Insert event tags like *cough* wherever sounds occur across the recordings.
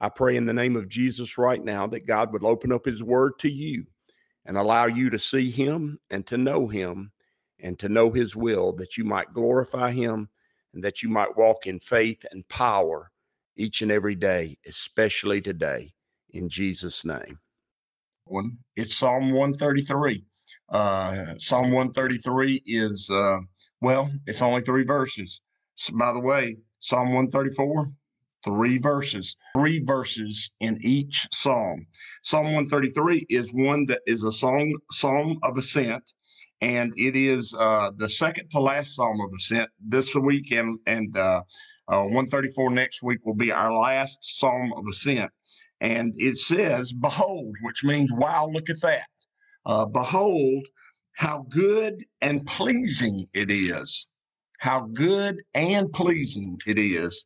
I pray in the name of Jesus right now that God would open up his word to you and allow you to see him and to know him and to know his will, that you might glorify him and that you might walk in faith and power each and every day, especially today, in Jesus' name. One, it's Psalm 133. Uh, Psalm 133 is, uh, well, it's only three verses. So, by the way, Psalm 134, three verses, three verses in each psalm. Psalm 133 is one that is a song, psalm of ascent, and it is uh, the second to last psalm of ascent this week, and and uh, uh, 134 next week will be our last psalm of ascent. And it says, "Behold," which means, "Wow, look at that! Uh, behold, how good and pleasing it is." How good and pleasing it is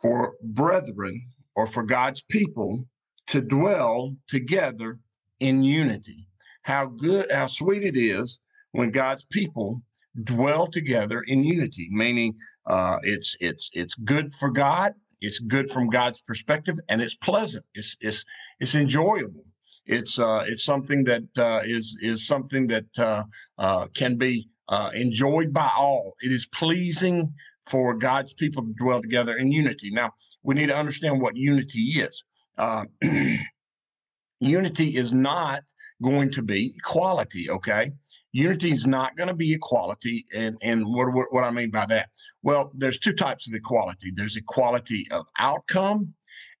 for brethren or for God's people to dwell together in unity. How good, how sweet it is when God's people dwell together in unity, meaning uh, it's it's it's good for God, it's good from God's perspective, and it's pleasant. It's it's it's enjoyable. It's uh, it's something that uh, is is something that uh, uh, can be uh, enjoyed by all. It is pleasing for God's people to dwell together in unity. Now, we need to understand what unity is. Uh, *clears throat* unity is not going to be equality, okay? Unity is not going to be equality. And, and what, what, what I mean by that? Well, there's two types of equality there's equality of outcome,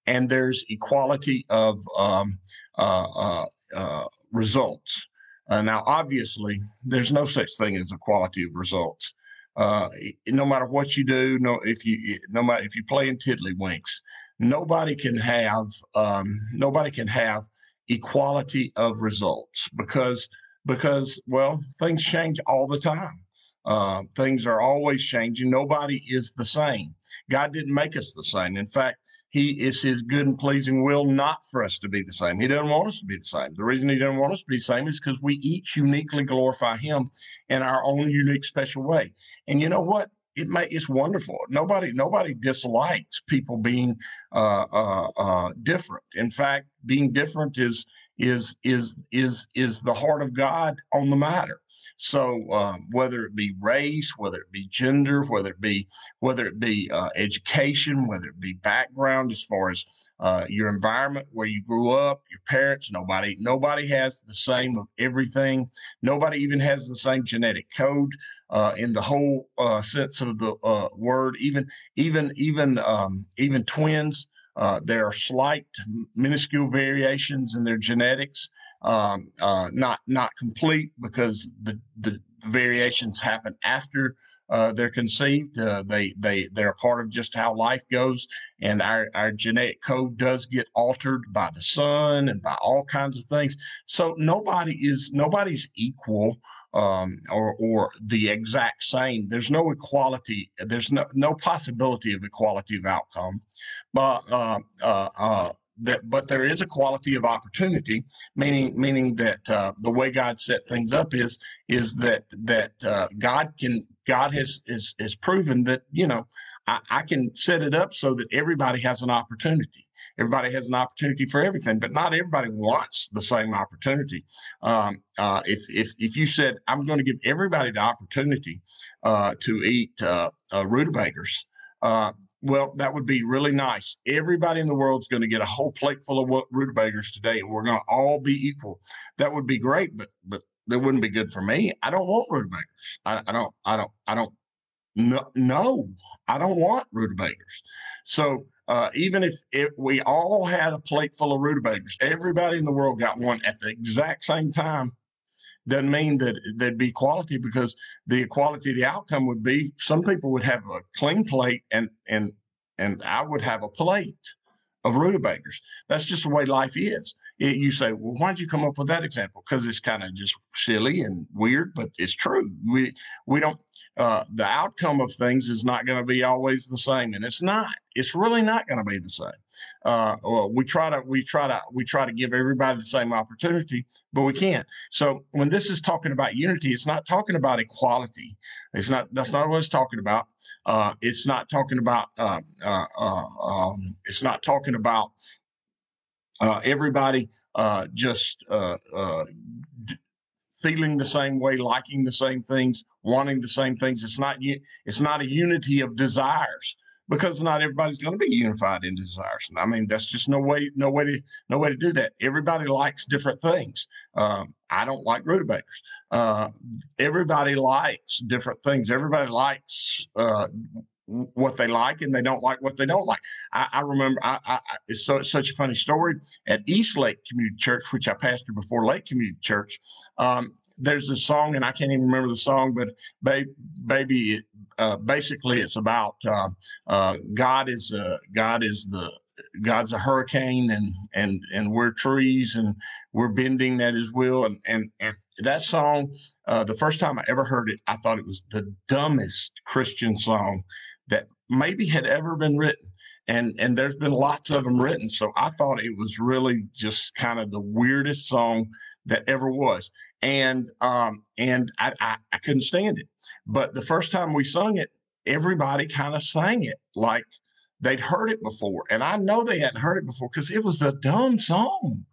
and there's equality of um, uh, uh, uh, results. Uh, now, obviously, there's no such thing as equality of results uh, no matter what you do, no if you no matter if you play in tiddlywinks, nobody can have um, nobody can have equality of results because because well things change all the time. Uh, things are always changing. Nobody is the same. God didn't make us the same. In fact, he is his good and pleasing will not for us to be the same. He doesn't want us to be the same. The reason he doesn't want us to be the same is because we each uniquely glorify him in our own unique special way. And you know what? It may it's wonderful. Nobody nobody dislikes people being uh, uh, uh, different. In fact, being different is is is is is the heart of God on the matter. So um, whether it be race, whether it be gender, whether it be whether it be uh, education, whether it be background as far as uh, your environment where you grew up, your parents, nobody nobody has the same of everything. Nobody even has the same genetic code. Uh, in the whole uh, sense of the uh, word, even even even um, even twins uh, there are slight, minuscule variations in their genetics, um, uh, not not complete because the the variations happen after uh, they're conceived. Uh, they they they're a part of just how life goes, and our our genetic code does get altered by the sun and by all kinds of things. So nobody is nobody's equal um, or or the exact same. There's no equality. There's no no possibility of equality of outcome, but uh, uh, uh, that but there is a quality of opportunity, meaning meaning that uh, the way God set things up is is that that uh, God can God has is has proven that you know I, I can set it up so that everybody has an opportunity everybody has an opportunity for everything, but not everybody wants the same opportunity. Um, uh, if, if, if you said, I'm going to give everybody the opportunity uh, to eat uh, uh rutabagas, uh, well, that would be really nice. Everybody in the world is going to get a whole plate full of what rutabagas today, and we're going to all be equal. That would be great, but but that wouldn't be good for me. I don't want rutabagas. I, I don't. I don't. I don't. No, no, I don't want rutabagas. So uh, even if, if we all had a plate full of rutabagas, everybody in the world got one at the exact same time, doesn't mean that there'd be quality because the equality, the outcome would be some people would have a clean plate and and and I would have a plate. of rutabagas. That's just the way life is. It, you say, well, why'd you come up with that example? Because it's kind of just silly and weird, but it's true. We we don't. Uh, the outcome of things is not going to be always the same, and it's not. It's really not going to be the same. Uh, well, we try to we try to we try to give everybody the same opportunity, but we can't. So when this is talking about unity, it's not talking about equality. It's not. That's not what it's talking about. Uh, it's not talking about. Uh, uh, uh um, it's not talking about uh, everybody uh, just d- feeling the same way, liking the same things, wanting the same things. It's not it's not a unity of desires because not everybody's going to be unified in desires. I mean, that's just no way no way to no way to do that. Everybody likes different things. Um, I don't like rutabagas. Uh, everybody likes different things. Everybody likes uh, what they like and they don't like what they don't like. I, I remember I, I, it's, so, such a funny story at East Lake Community Church, which I pastored before Lake Community Church. Um, there's a song, and I can't even remember the song, but baby, baby uh, basically it's about uh, uh, God is uh, God is the God's a hurricane, and and and we're trees, and we're bending at His will, and and, and that song. Uh, the first time I ever heard it, I thought it was the dumbest Christian song that maybe had ever been written. And, and there's been lots of them written. So I thought it was really just kind of the weirdest song that ever was. And um, and I, I, I couldn't stand it. But the first time we sung it, everybody kind of sang it like they'd heard it before. And I know they hadn't heard it before because it was a dumb song.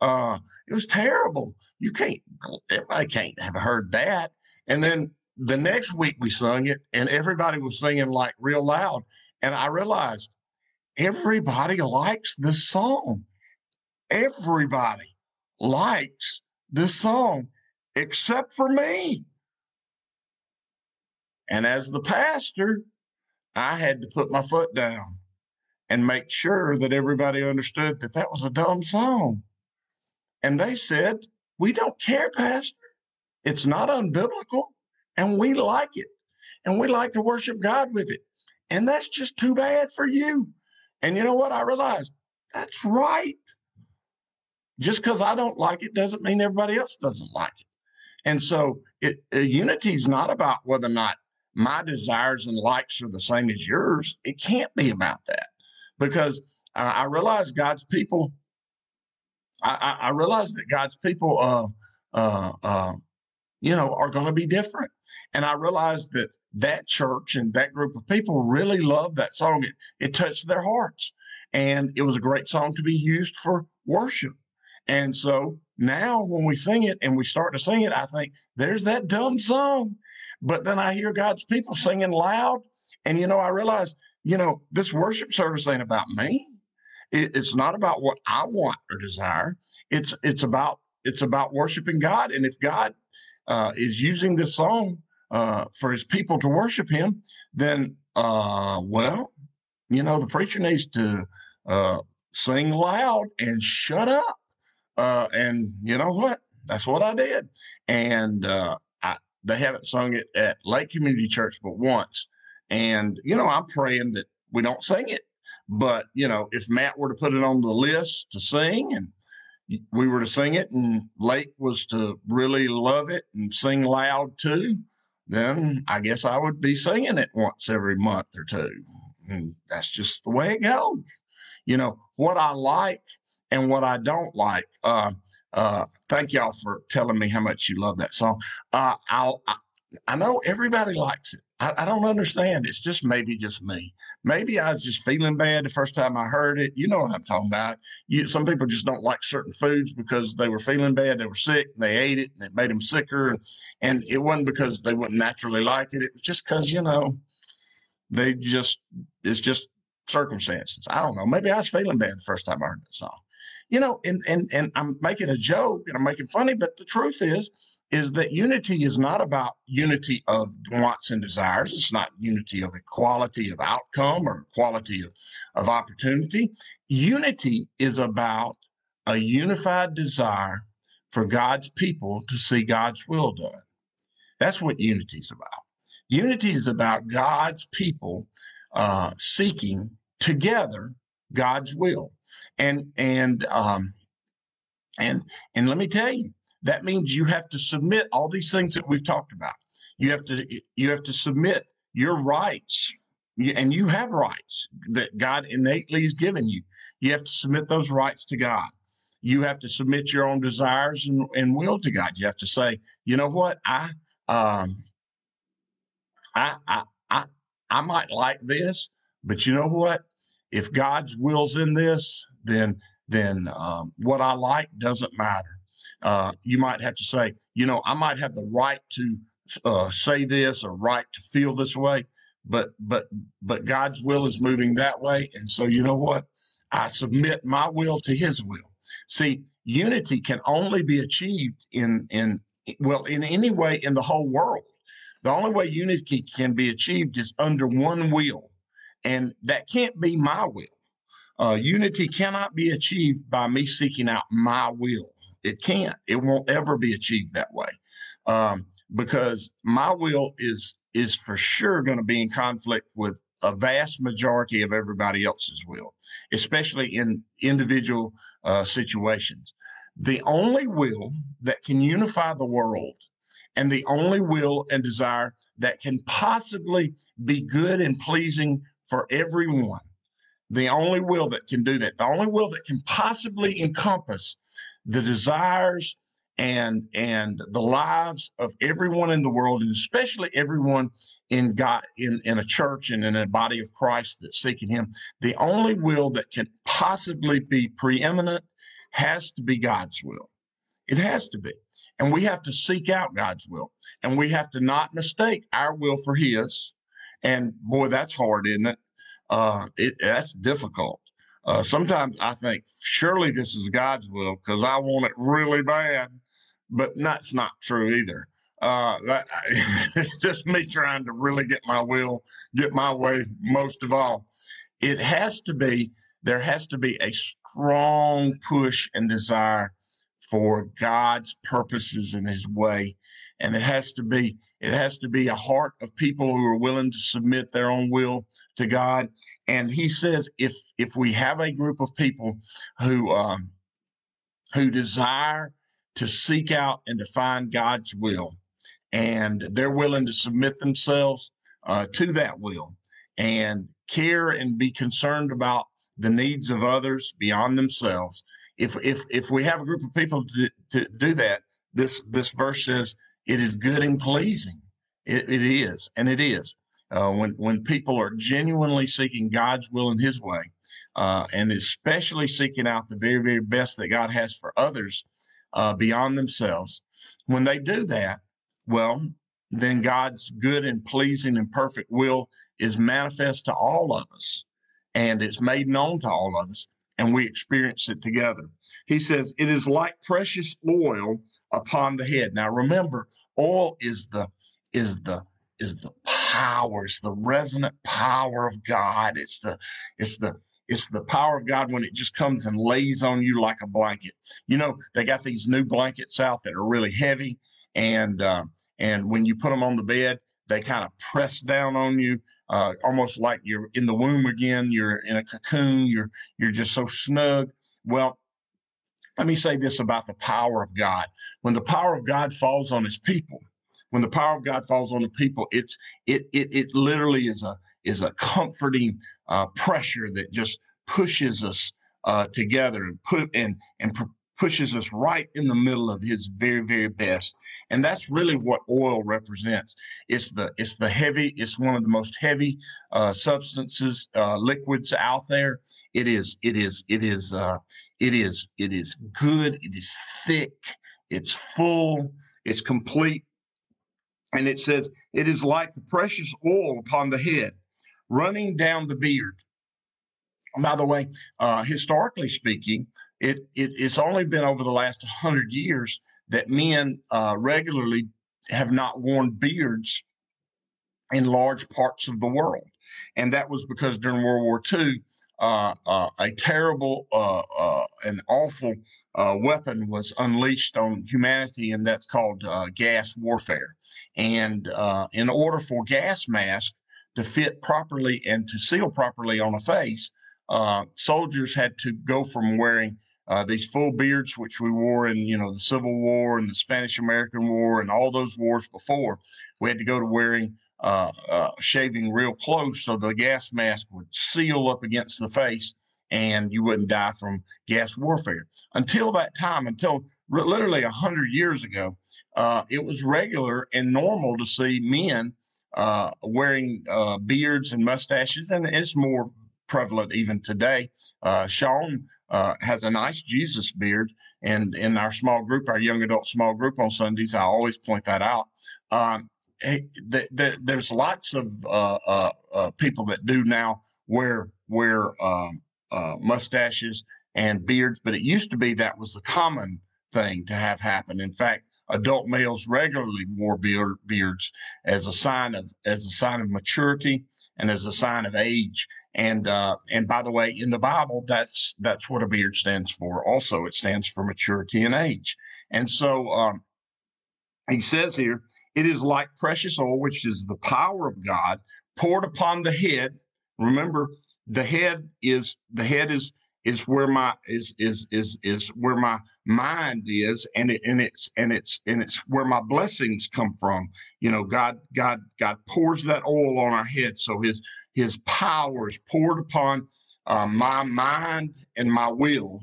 Uh, it was terrible. You can't, everybody can't have heard that. And then the next week we sung it and everybody was singing like real loud. And I realized everybody likes this song. Everybody likes this song except for me. And as the pastor, I had to put my foot down and make sure that everybody understood that that was a dumb song. And they said, We don't care, Pastor. It's not unbiblical and we like it and we like to worship God with it. And that's just too bad for you. And you know what? I realized that's right. Just because I don't like it doesn't mean everybody else doesn't like it. And so it, uh, unity is not about whether or not my desires and likes are the same as yours. It can't be about that because uh, I realize God's people. I, I, I realize that God's people, uh, uh, uh you know, are going to be different. And I realized that that church and that group of people really loved that song. It, it touched their hearts. And it was a great song to be used for worship. And so now when we sing it and we start to sing it, I think there's that dumb song. But then I hear God's people singing loud. And, you know, I realize, you know, this worship service ain't about me. It, it's not about what I want or desire. It's, it's about, it's about worshiping God. And if God uh, is using this song uh, for his people to worship him, then, uh, well, you know, the preacher needs to uh, sing loud and shut up. Uh, and you know what? That's what I did. And uh, I, they haven't sung it at Lake Community Church but once. And, you know, I'm praying that we don't sing it. But, you know, if Matt were to put it on the list to sing and we were to sing it and Lake was to really love it and sing loud too, then I guess I would be singing it once every month or two. And that's just the way it goes. You know, what I like and what I don't like. Uh, uh, thank y'all for telling me how much you love that song. Uh, I'll, I, I know everybody likes it. I, I, don't understand. It's just maybe just me. Maybe I was just feeling bad the first time I heard it. You know what I'm talking about. You, some people just don't like certain foods because they were feeling bad, they were sick, and they ate it, and it made them sicker. And, it wasn't because they wouldn't naturally like it. It was just because you know they just it's just circumstances. I don't know. Maybe I was feeling bad the first time I heard that song. You know, and and and I'm making a joke and I'm making funny, but the truth is is that unity is not about unity of wants and desires. It's not unity of equality of outcome or equality of, of opportunity. Unity is about a unified desire for God's people to see God's will done. That's what unity is about. Unity is about God's people uh, seeking together God's will. And and um and and let me tell you, that means you have to submit all these things that we've talked about. You have to you have to submit your rights, and you have rights that God innately has given you. You have to submit those rights to God. You have to submit your own desires and, and will to God. You have to say, you know what, I um, I I I I might like this, but you know what? If God's will's in this, then then um, what I like doesn't matter. Uh, you might have to say, you know, I might have the right to uh, say this or right to feel this way, but but but God's will is moving that way, and so you know what? I submit my will to His will. See, unity can only be achieved in in well in any way in the whole world. The only way unity can be achieved is under one will, and that can't be my will. Uh, unity cannot be achieved by me seeking out my will. It can't. It won't ever be achieved that way, um, because my will is is for sure going to be in conflict with a vast majority of everybody else's will, especially in individual uh, situations. The only will that can unify the world and the only will and desire that can possibly be good and pleasing for everyone the only will that can do that, the only will that can possibly encompass the desires and and the lives of everyone in the world, and especially everyone in God in, in a church and in a body of Christ that's seeking Him, the only will that can possibly be preeminent has to be God's will. It has to be. And we have to seek out God's will. And we have to not mistake our will for His. And boy, that's hard, isn't it? uh, it, that's difficult. Uh, sometimes I think surely this is God's will because I want it really bad, but that's not true either. Uh, that, *laughs* it's just me trying to really get my will, get my way most of all. It has to be, there has to be a strong push and desire for God's purposes and his way. And it has to be it has to be a heart of people who are willing to submit their own will to God. And he says, if if we have a group of people who um, who desire to seek out and to find God's will, and they're willing to submit themselves uh, to that will, and care and be concerned about the needs of others beyond themselves. If if if we have a group of people to, to do that, this this verse says it is good and pleasing. It, it is, and it is. Uh, when when people are genuinely seeking God's will and His way, uh, and especially seeking out the very very best that God has for others uh, beyond themselves, when they do that, well, then God's good and pleasing and perfect will is manifest to all of us, and it's made known to all of us, and we experience it together. He says it is like precious oil upon the head. Now remember, oil is the is the is the it's the resonant power of God. It's the it's the it's the power of God when it just comes and lays on you like a blanket. You know, they got these new blankets out that are really heavy, and uh, and when you put them on the bed, they kind of press down on you, uh, almost like you're in the womb again. You're in a cocoon. You're you're just so snug. Well, let me say this about the power of God. When the power of God falls on his people, when the power of God falls on the people, it's it it it literally is a is a comforting uh, pressure that just pushes us uh, together and put and and pr- pushes us right in the middle of His very very best. And that's really what oil represents. It's the it's the heavy. It's one of the most heavy uh, substances, uh, liquids out there. It is it is it is uh, it is it is good. It is thick. It's full. It's complete and it says, It is like the precious oil upon the head, running down the beard. By the way, uh, historically speaking, it, it, it's only been over the last 100 years that men uh, regularly have not worn beards in large parts of the world. And that was because during World War II, uh, uh, a terrible uh, uh and awful uh, weapon was unleashed on humanity, and that's called gas warfare. And in order for gas mask to fit properly and to seal properly on a face, soldiers had to go from wearing these full beards, which we wore in, you know, the Civil War and the Spanish American War and all those wars before. We had to go to wearing uh, uh, shaving real close so the gas mask would seal up against the face and you wouldn't die from gas warfare. Until that time, until literally a hundred years ago, uh, it was regular and normal to see men uh, wearing uh, beards and mustaches, and it's more prevalent even today. Uh, Sean uh, has a nice Jesus beard, and in our small group, our young adult small group on Sundays, I always point that out. Um, the, the, there's lots of uh, people that do now wear wear um, mustaches and beards, but it used to be that was the common thing to have happen. In fact, adult males regularly wore beard, beards as a sign of as a sign of maturity and as a sign of age. And uh, and by the way, in the Bible, that's that's what a beard stands for. Also, it stands for maturity and age. And so um, he says here, it is like precious oil, which is the power of God poured upon the head. Remember, the head is the head is is where my is is is is where my mind is and it and it's and it's and it's where my blessings come from you know god god god pours that oil on our head so his his power is poured upon uh, my mind and my will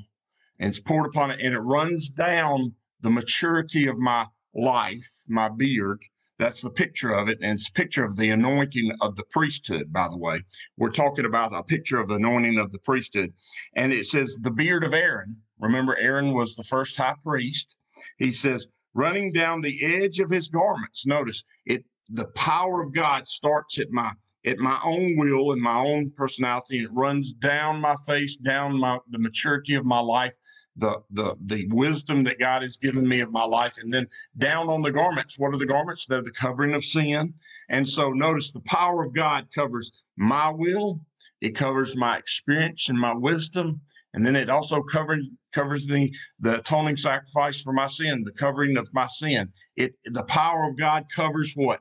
and it's poured upon it and it runs down the maturity of my life my beard that's the picture of it. And it's picture of the anointing of the priesthood, by the way. We're talking about a picture of the anointing of the priesthood. And it says the beard of Aaron. Remember, Aaron was the first high priest. He says, running down the edge of his garments. Notice it, the power of God starts at my at my own will and my own personality it runs down my face down my the maturity of my life the the the wisdom that God has given me of my life, and then down on the garments. What are the garments? They're the covering of sin. And so notice the power of God covers my will, it covers my experience and my wisdom, and then it also covers covers the the atoning sacrifice for my sin, the covering of my sin. It the power of God covers what?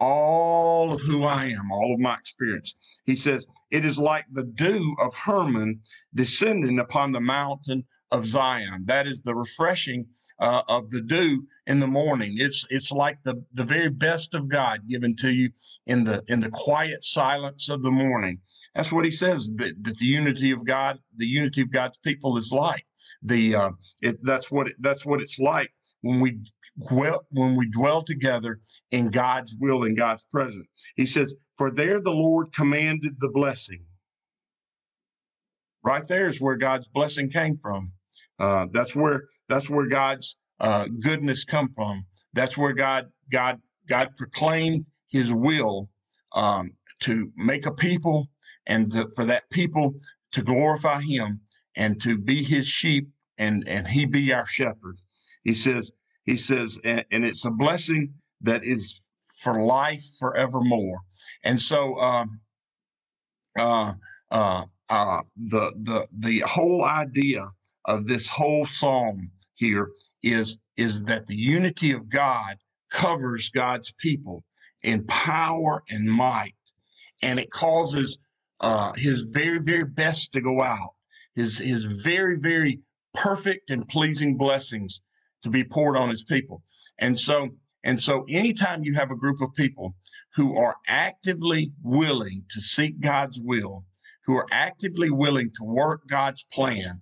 All of who I am, all of my experience. He says, It is like the dew of Hermon descending upon the mountain of Zion. That is the refreshing uh, of the dew in the morning. It's it's like the the very best of God given to you in the in the quiet silence of the morning. That's what he says that, that the unity of God, the unity of God's people is like. The uh, it, that's what it, that's what it's like when we dwell when we dwell together in God's will and God's presence. He says, "For there the Lord commanded the blessing." Right there is where God's blessing came from. Uh, that's where that's where God's uh, goodness come from. That's where God God God proclaimed His will um, to make a people and the, for that people to glorify Him and to be His sheep and and He be our shepherd. He says He says and, and it's a blessing that is for life forevermore. And so. Um, uh, uh, uh, the the the whole idea of this whole psalm here is, is that the unity of God covers God's people in power and might. And it causes uh, his very, very best to go out, his, his very, very perfect and pleasing blessings to be poured on his people. And so, and so anytime you have a group of people who are actively willing to seek God's will, who are actively willing to work God's plan,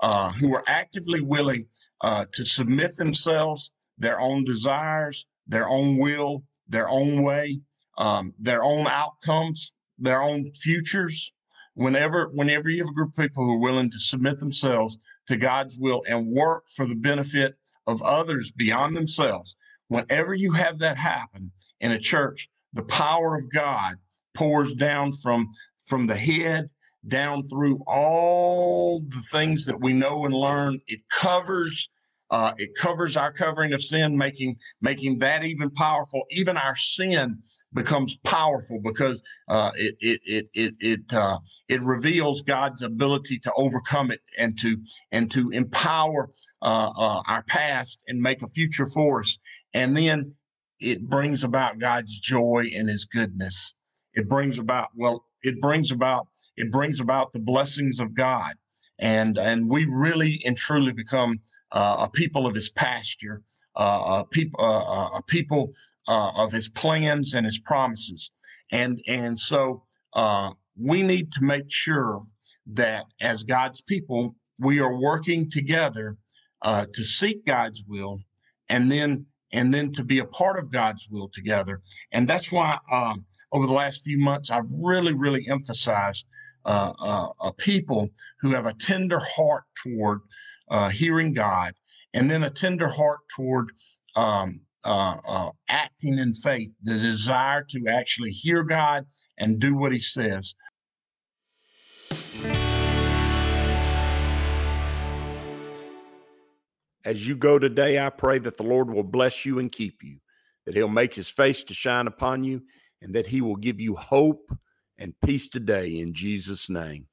uh, who are actively willing uh, to submit themselves, their own desires, their own will, their own way, um, their own outcomes, their own futures. Whenever, whenever you have a group of people who are willing to submit themselves to God's will and work for the benefit of others beyond themselves, whenever you have that happen in a church, the power of God pours down from from the head down through all the things that we know and learn. It covers uh, it covers our covering of sin, making making that even powerful. Even our sin becomes powerful because uh, it it it it it, uh, it reveals God's ability to overcome it and to and to empower uh, uh, our past and make a future for us. And then it brings about God's joy and His goodness it brings about well it brings about it brings about the blessings of god. And and we really and truly become uh, a people of his pasture uh, a people uh, uh, a people uh, of his plans and his promises. And and so uh, we need to make sure that as god's people we are working together to seek god's will and then and then to be a part of god's will together. And that's why um, over the last few months, I've really, really emphasized uh, uh, people who have a tender heart toward uh, hearing God, and then a tender heart toward um, uh, uh, acting in faith, the desire to actually hear God and do what He says. As you go today, I pray that the Lord will bless you and keep you, that He'll make His face to shine upon you and that he will give you hope and peace today in Jesus' name.